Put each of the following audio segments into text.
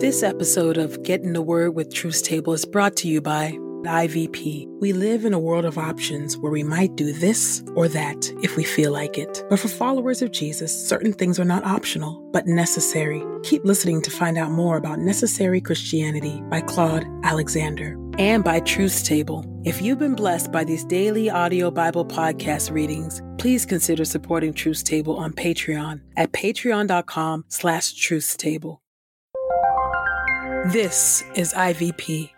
This episode of Get in the Word with Truth Table is brought to you by IVP. We live in a world of options where we might do this or that if we feel like it. But for followers of Jesus, certain things are not optional, but necessary. Keep listening to find out more about Necessary Christianity by Claude Alexander and by Truth Table. If you've been blessed by these daily audio Bible podcast readings, please consider supporting Truth Table on Patreon at patreon.com slash truthstable. This is IVP.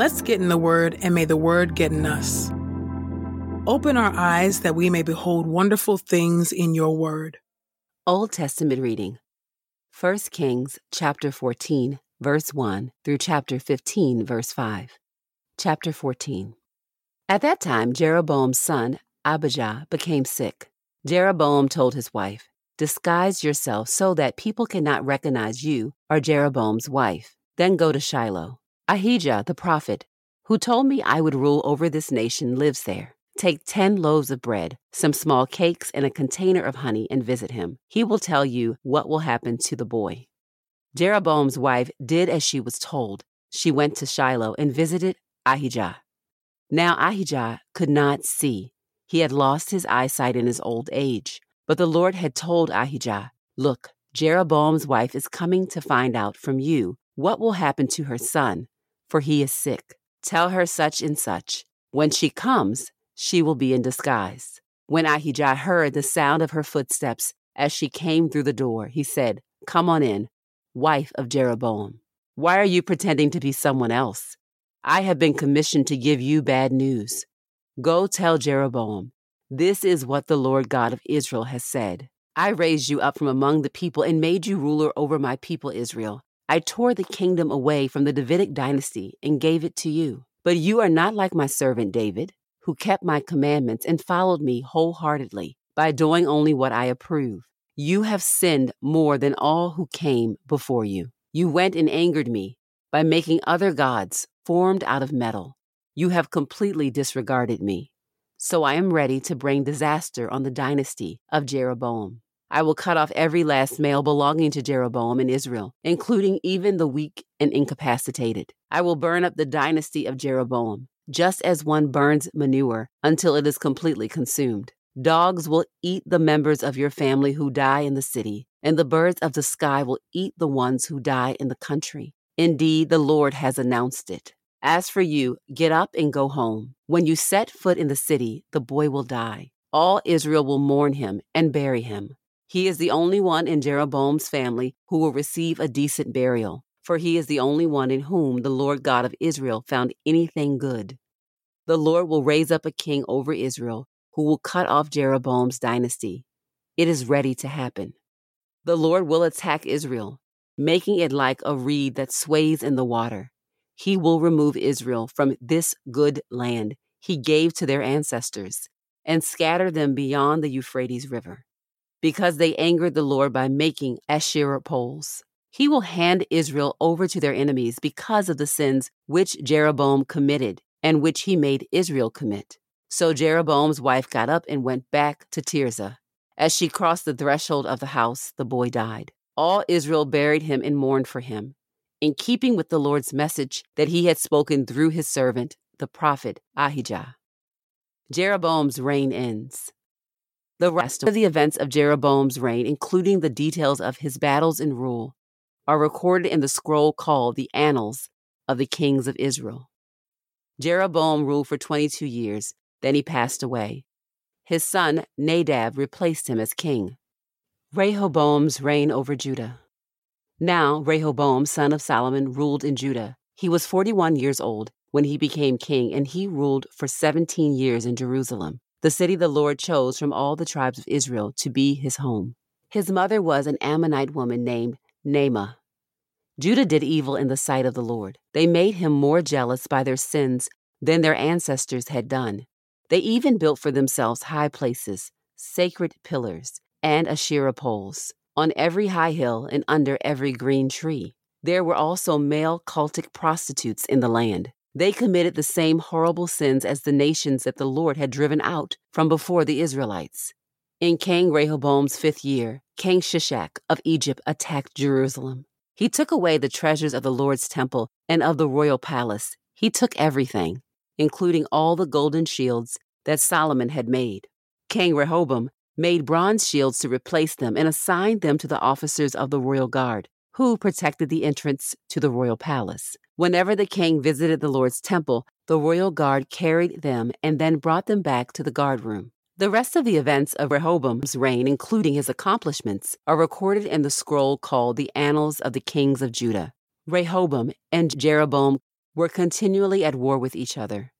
Let's get in the Word, and may the Word get in us. Open our eyes that we may behold wonderful things in your Word. Old Testament reading 1 Kings chapter 14, verse 1 through chapter 15, verse 5. Chapter 14. At that time, Jeroboam's son, Abijah, became sick. Jeroboam told his wife, Disguise yourself so that people cannot recognize you are Jeroboam's wife. Then go to Shiloh. Ahijah the prophet, who told me I would rule over this nation, lives there. Take ten loaves of bread, some small cakes, and a container of honey, and visit him. He will tell you what will happen to the boy. Jeroboam's wife did as she was told. She went to Shiloh and visited Ahijah. Now Ahijah could not see. He had lost his eyesight in his old age. But the Lord had told Ahijah, Look, Jeroboam's wife is coming to find out from you what will happen to her son, for he is sick. Tell her such and such. When she comes, she will be in disguise. When Ahijah heard the sound of her footsteps as she came through the door, he said, Come on in, wife of Jeroboam. Why are you pretending to be someone else? I have been commissioned to give you bad news. Go tell Jeroboam, this is what the Lord God of Israel has said I raised you up from among the people and made you ruler over my people Israel. I tore the kingdom away from the Davidic dynasty and gave it to you. But you are not like my servant David, who kept my commandments and followed me wholeheartedly by doing only what I approve. You have sinned more than all who came before you. You went and angered me by making other gods formed out of metal. You have completely disregarded me. So I am ready to bring disaster on the dynasty of Jeroboam. I will cut off every last male belonging to Jeroboam in Israel, including even the weak and incapacitated. I will burn up the dynasty of Jeroboam, just as one burns manure until it is completely consumed. Dogs will eat the members of your family who die in the city, and the birds of the sky will eat the ones who die in the country. Indeed, the Lord has announced it. As for you, get up and go home. When you set foot in the city, the boy will die. All Israel will mourn him and bury him. He is the only one in Jeroboam's family who will receive a decent burial, for he is the only one in whom the Lord God of Israel found anything good. The Lord will raise up a king over Israel who will cut off Jeroboam's dynasty. It is ready to happen. The Lord will attack Israel, making it like a reed that sways in the water he will remove Israel from this good land he gave to their ancestors and scatter them beyond the Euphrates River. Because they angered the Lord by making Asherah poles, he will hand Israel over to their enemies because of the sins which Jeroboam committed and which he made Israel commit. So Jeroboam's wife got up and went back to Tirzah. As she crossed the threshold of the house, the boy died. All Israel buried him and mourned for him in keeping with the Lord's message that he had spoken through his servant, the prophet Ahijah. Jeroboam's reign ends. The rest of the events of Jeroboam's reign, including the details of his battles and rule, are recorded in the scroll called the Annals of the Kings of Israel. Jeroboam ruled for 22 years, then he passed away. His son Nadab replaced him as king. Rehoboam's reign over Judah. Now, Rehoboam, son of Solomon, ruled in Judah. He was 41 years old when he became king, and he ruled for 17 years in Jerusalem the city the Lord chose from all the tribes of Israel to be his home. His mother was an Ammonite woman named Naamah. Judah did evil in the sight of the Lord. They made him more jealous by their sins than their ancestors had done. They even built for themselves high places, sacred pillars, and Asherah poles on every high hill and under every green tree. There were also male cultic prostitutes in the land. They committed the same horrible sins as the nations that the Lord had driven out from before the Israelites. In King Rehoboam's fifth year, King Shishak of Egypt attacked Jerusalem. He took away the treasures of the Lord's temple and of the royal palace. He took everything, including all the golden shields that Solomon had made. King Rehoboam made bronze shields to replace them and assigned them to the officers of the royal guard, who protected the entrance to the royal palace. Whenever the king visited the Lord's temple, the royal guard carried them and then brought them back to the guard room. The rest of the events of Rehoboam's reign, including his accomplishments, are recorded in the scroll called the Annals of the Kings of Judah. Rehoboam and Jeroboam were continually at war with each other.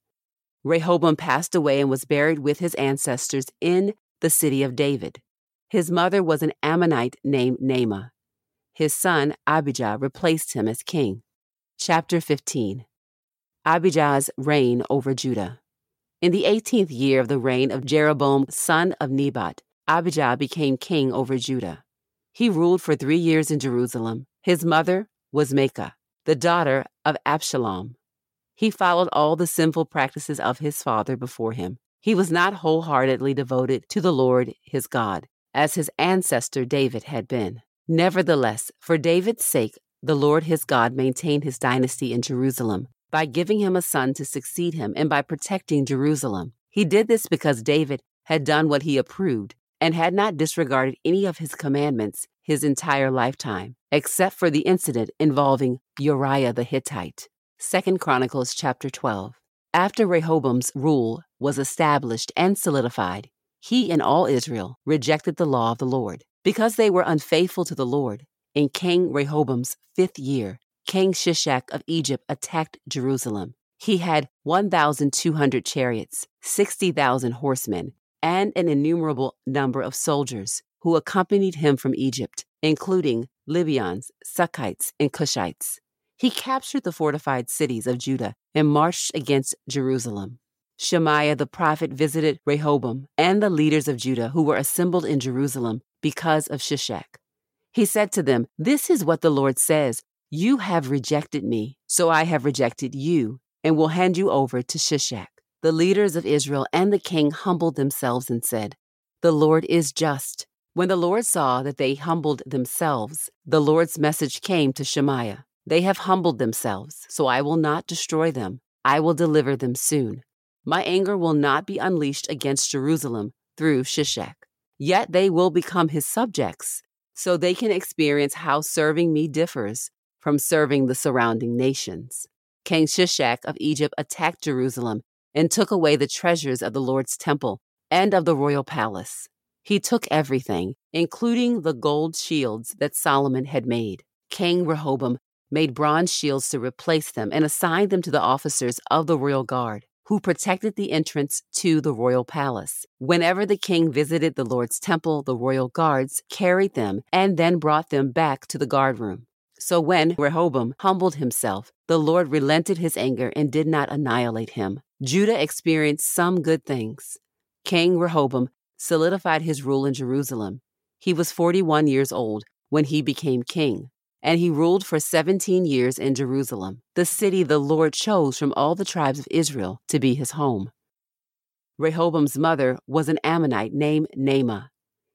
Rehoboam passed away and was buried with his ancestors in the city of David. His mother was an Ammonite named Naamah. His son Abijah replaced him as king. Chapter 15 Abijah's reign over Judah. In the eighteenth year of the reign of Jeroboam, son of Nebat, Abijah became king over Judah. He ruled for three years in Jerusalem. His mother was Maacah, the daughter of Absalom. He followed all the sinful practices of his father before him. He was not wholeheartedly devoted to the Lord his God, as his ancestor David had been. Nevertheless, for David's sake, the Lord his God maintained his dynasty in Jerusalem by giving him a son to succeed him and by protecting Jerusalem. He did this because David had done what he approved and had not disregarded any of his commandments his entire lifetime, except for the incident involving Uriah the Hittite. 2 Chronicles chapter 12. After Rehoboam's rule was established and solidified, he and all Israel rejected the law of the Lord. Because they were unfaithful to the Lord, in King Rehoboam's fifth year, King Shishak of Egypt attacked Jerusalem. He had 1,200 chariots, 60,000 horsemen, and an innumerable number of soldiers who accompanied him from Egypt, including Libyans, Sukkites, and Cushites. He captured the fortified cities of Judah and marched against Jerusalem. Shemaiah the prophet visited Rehoboam and the leaders of Judah who were assembled in Jerusalem because of Shishak. He said to them, This is what the Lord says You have rejected me, so I have rejected you, and will hand you over to Shishak. The leaders of Israel and the king humbled themselves and said, The Lord is just. When the Lord saw that they humbled themselves, the Lord's message came to Shemaiah They have humbled themselves, so I will not destroy them. I will deliver them soon. My anger will not be unleashed against Jerusalem through Shishak. Yet they will become his subjects, so they can experience how serving me differs from serving the surrounding nations. King Shishak of Egypt attacked Jerusalem and took away the treasures of the Lord's temple and of the royal palace. He took everything, including the gold shields that Solomon had made. King Rehoboam made bronze shields to replace them and assigned them to the officers of the royal guard who protected the entrance to the royal palace. Whenever the king visited the Lord's temple, the royal guards carried them and then brought them back to the guard room. So when Rehoboam humbled himself, the Lord relented his anger and did not annihilate him. Judah experienced some good things. King Rehoboam solidified his rule in Jerusalem. He was 41 years old when he became king and he ruled for 17 years in Jerusalem, the city the Lord chose from all the tribes of Israel to be his home. Rehoboam's mother was an Ammonite named Naamah.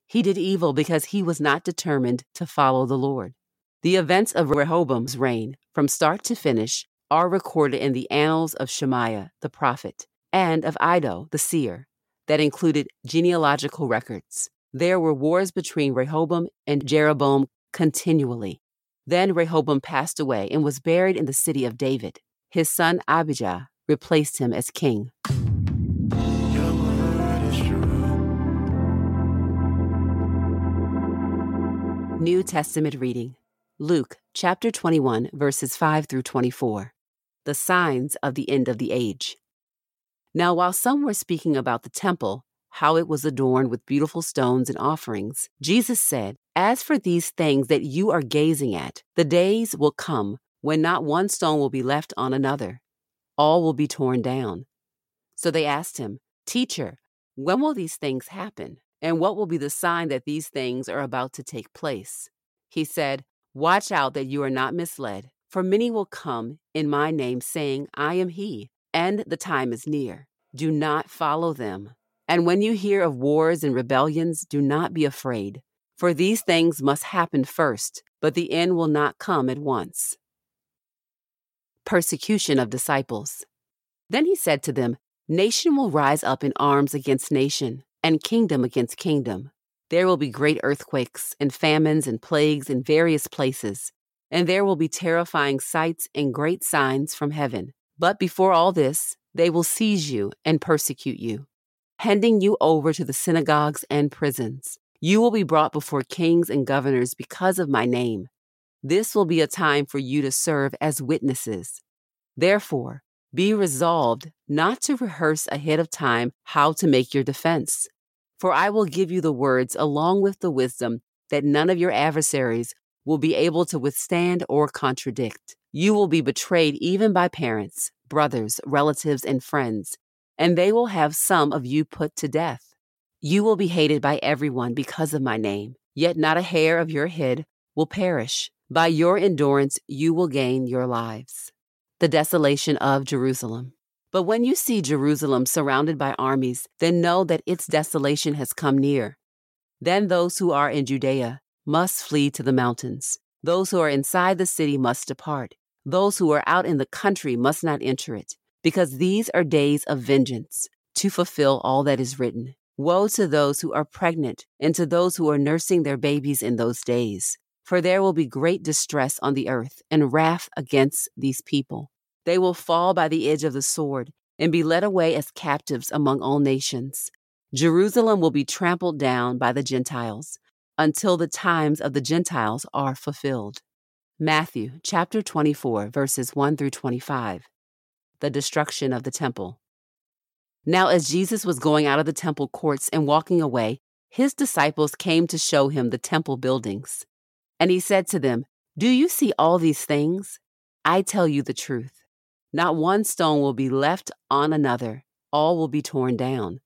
He did evil because he was not determined to follow the Lord. The events of Rehoboam's reign, from start to finish, are recorded in the annals of Shemaiah the prophet and of Iddo the seer, that included genealogical records. There were wars between Rehoboam and Jeroboam continually. Then Rehoboam passed away and was buried in the city of David. His son Abijah replaced him as king. New Testament reading Luke chapter 21, verses 5 through 24. The signs of the end of the age. Now, while some were speaking about the temple, how it was adorned with beautiful stones and offerings, Jesus said, As for these things that you are gazing at, the days will come when not one stone will be left on another, all will be torn down. So they asked him, Teacher, when will these things happen? And what will be the sign that these things are about to take place? He said, Watch out that you are not misled, for many will come in my name, saying, I am he, and the time is near. Do not follow them. And when you hear of wars and rebellions, do not be afraid, for these things must happen first, but the end will not come at once. Persecution of disciples. Then he said to them, Nation will rise up in arms against nation, and kingdom against kingdom. There will be great earthquakes, and famines, and plagues in various places, and there will be terrifying sights and great signs from heaven. But before all this, they will seize you and persecute you, handing you over to the synagogues and prisons. You will be brought before kings and governors because of my name. This will be a time for you to serve as witnesses. Therefore, be resolved not to rehearse ahead of time how to make your defense. For I will give you the words along with the wisdom that none of your adversaries will be able to withstand or contradict. You will be betrayed even by parents, brothers, relatives, and friends, and they will have some of you put to death. You will be hated by everyone because of my name, yet not a hair of your head will perish. By your endurance, you will gain your lives the desolation of Jerusalem. But when you see Jerusalem surrounded by armies, then know that its desolation has come near. Then those who are in Judea must flee to the mountains. Those who are inside the city must depart. Those who are out in the country must not enter it, because these are days of vengeance, to fulfill all that is written. Woe to those who are pregnant and to those who are nursing their babies in those days for there will be great distress on the earth and wrath against these people. They will fall by the edge of the sword and be led away as captives among all nations. Jerusalem will be trampled down by the Gentiles until the times of the Gentiles are fulfilled. Matthew chapter 24, verses 1 through 25. The destruction of the temple. Now, as Jesus was going out of the temple courts and walking away, his disciples came to show him the temple buildings. And he said to them, Do you see all these things? I tell you the truth. Not one stone will be left on another, all will be torn down.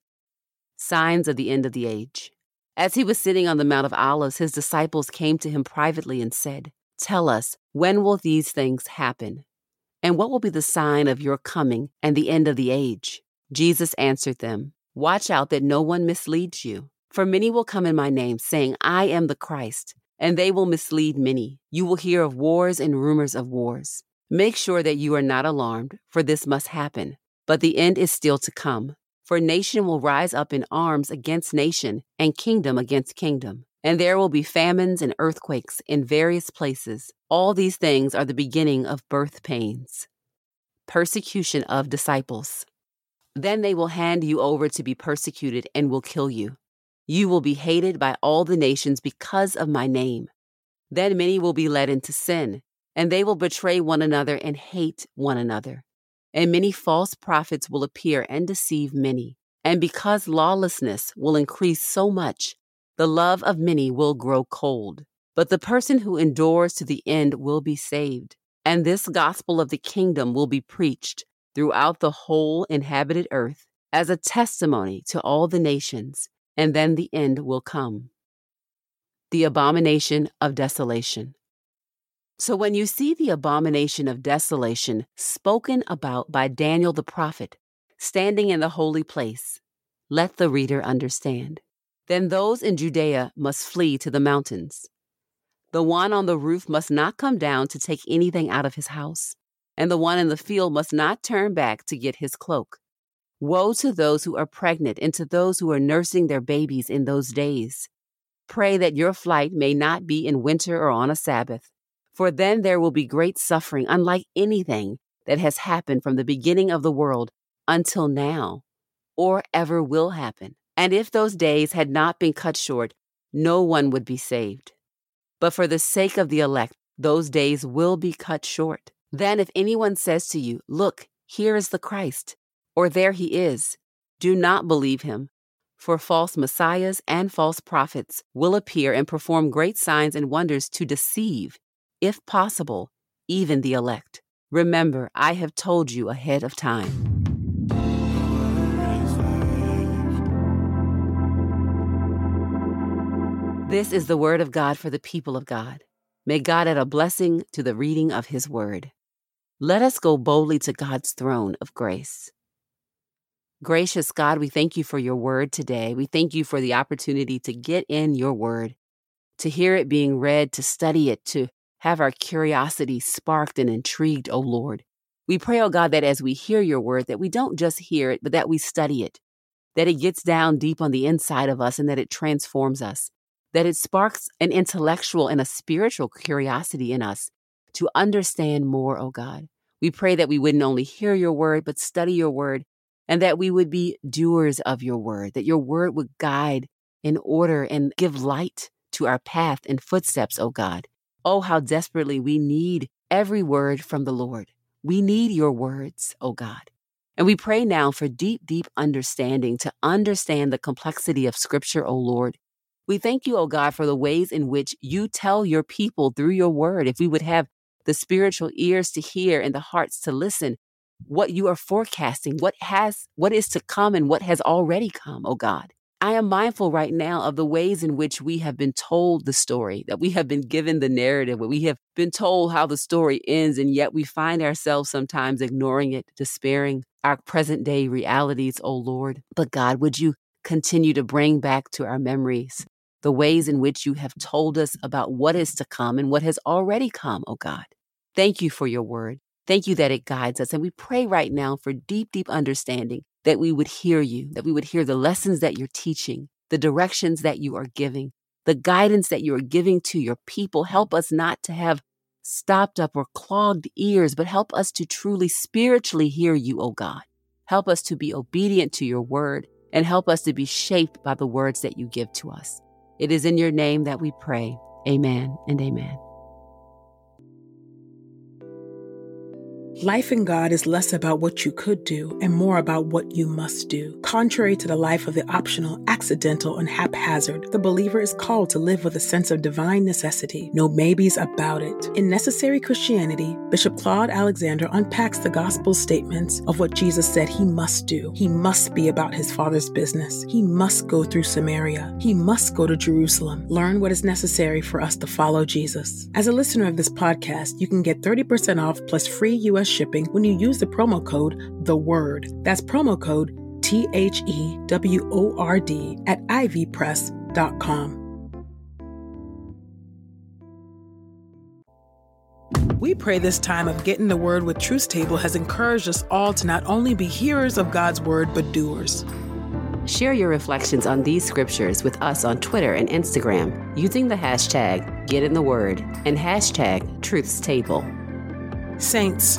Signs of the end of the age. As he was sitting on the Mount of Olives, his disciples came to him privately and said, Tell us, when will these things happen? And what will be the sign of your coming and the end of the age? Jesus answered them, Watch out that no one misleads you. For many will come in my name, saying, I am the Christ and they will mislead many. You will hear of wars and rumors of wars. Make sure that you are not alarmed, for this must happen. But the end is still to come. For nation will rise up in arms against nation, and kingdom against kingdom. And there will be famines and earthquakes in various places. All these things are the beginning of birth pains. Persecution of disciples. Then they will hand you over to be persecuted and will kill you you will be hated by all the nations because of my name. Then many will be led into sin, and they will betray one another and hate one another. And many false prophets will appear and deceive many. And because lawlessness will increase so much, the love of many will grow cold. But the person who endures to the end will be saved. And this gospel of the kingdom will be preached throughout the whole inhabited earth as a testimony to all the nations and then the end will come. The abomination of desolation. So, when you see the abomination of desolation spoken about by Daniel the prophet, standing in the holy place, let the reader understand. Then those in Judea must flee to the mountains. The one on the roof must not come down to take anything out of his house, and the one in the field must not turn back to get his cloak. Woe to those who are pregnant and to those who are nursing their babies in those days. Pray that your flight may not be in winter or on a Sabbath, for then there will be great suffering, unlike anything that has happened from the beginning of the world until now, or ever will happen. And if those days had not been cut short, no one would be saved. But for the sake of the elect, those days will be cut short. Then, if anyone says to you, Look, here is the Christ, or there he is, do not believe him. For false messiahs and false prophets will appear and perform great signs and wonders to deceive, if possible, even the elect. Remember, I have told you ahead of time. This is the word of God for the people of God. May God add a blessing to the reading of his word. Let us go boldly to God's throne of grace. Gracious God, we thank you for your word today. We thank you for the opportunity to get in your word, to hear it being read, to study it, to have our curiosity sparked and intrigued, O oh Lord. We pray, O oh God, that as we hear your word, that we don't just hear it, but that we study it, that it gets down deep on the inside of us and that it transforms us, that it sparks an intellectual and a spiritual curiosity in us to understand more, O oh God. We pray that we wouldn't only hear your word, but study your word and that we would be doers of your word, that your word would guide and order and give light to our path and footsteps, O God. Oh, how desperately we need every word from the Lord. We need your words, O God. And we pray now for deep, deep understanding to understand the complexity of Scripture, O Lord. We thank you, O God, for the ways in which you tell your people through your word. If we would have the spiritual ears to hear and the hearts to listen, what you are forecasting, what has what is to come and what has already come, oh God. I am mindful right now of the ways in which we have been told the story, that we have been given the narrative, where we have been told how the story ends, and yet we find ourselves sometimes ignoring it, despairing our present day realities, oh Lord. But God, would you continue to bring back to our memories the ways in which you have told us about what is to come and what has already come, oh God? Thank you for your word. Thank you that it guides us. And we pray right now for deep, deep understanding that we would hear you, that we would hear the lessons that you're teaching, the directions that you are giving, the guidance that you are giving to your people. Help us not to have stopped up or clogged ears, but help us to truly spiritually hear you, O oh God. Help us to be obedient to your word and help us to be shaped by the words that you give to us. It is in your name that we pray. Amen and amen. Life in God is less about what you could do and more about what you must do. Contrary to the life of the optional, accidental, and haphazard, the believer is called to live with a sense of divine necessity. No maybes about it. In Necessary Christianity, Bishop Claude Alexander unpacks the gospel statements of what Jesus said he must do. He must be about his Father's business. He must go through Samaria. He must go to Jerusalem. Learn what is necessary for us to follow Jesus. As a listener of this podcast, you can get 30% off plus free U.S shipping when you use the promo code The Word. That's promo code T H E W O R D at ivpress.com. We pray this time of getting the word with Truth Table has encouraged us all to not only be hearers of God's word, but doers. Share your reflections on these scriptures with us on Twitter and Instagram using the hashtag Get in the Word and hashtag Truths Table. Saints,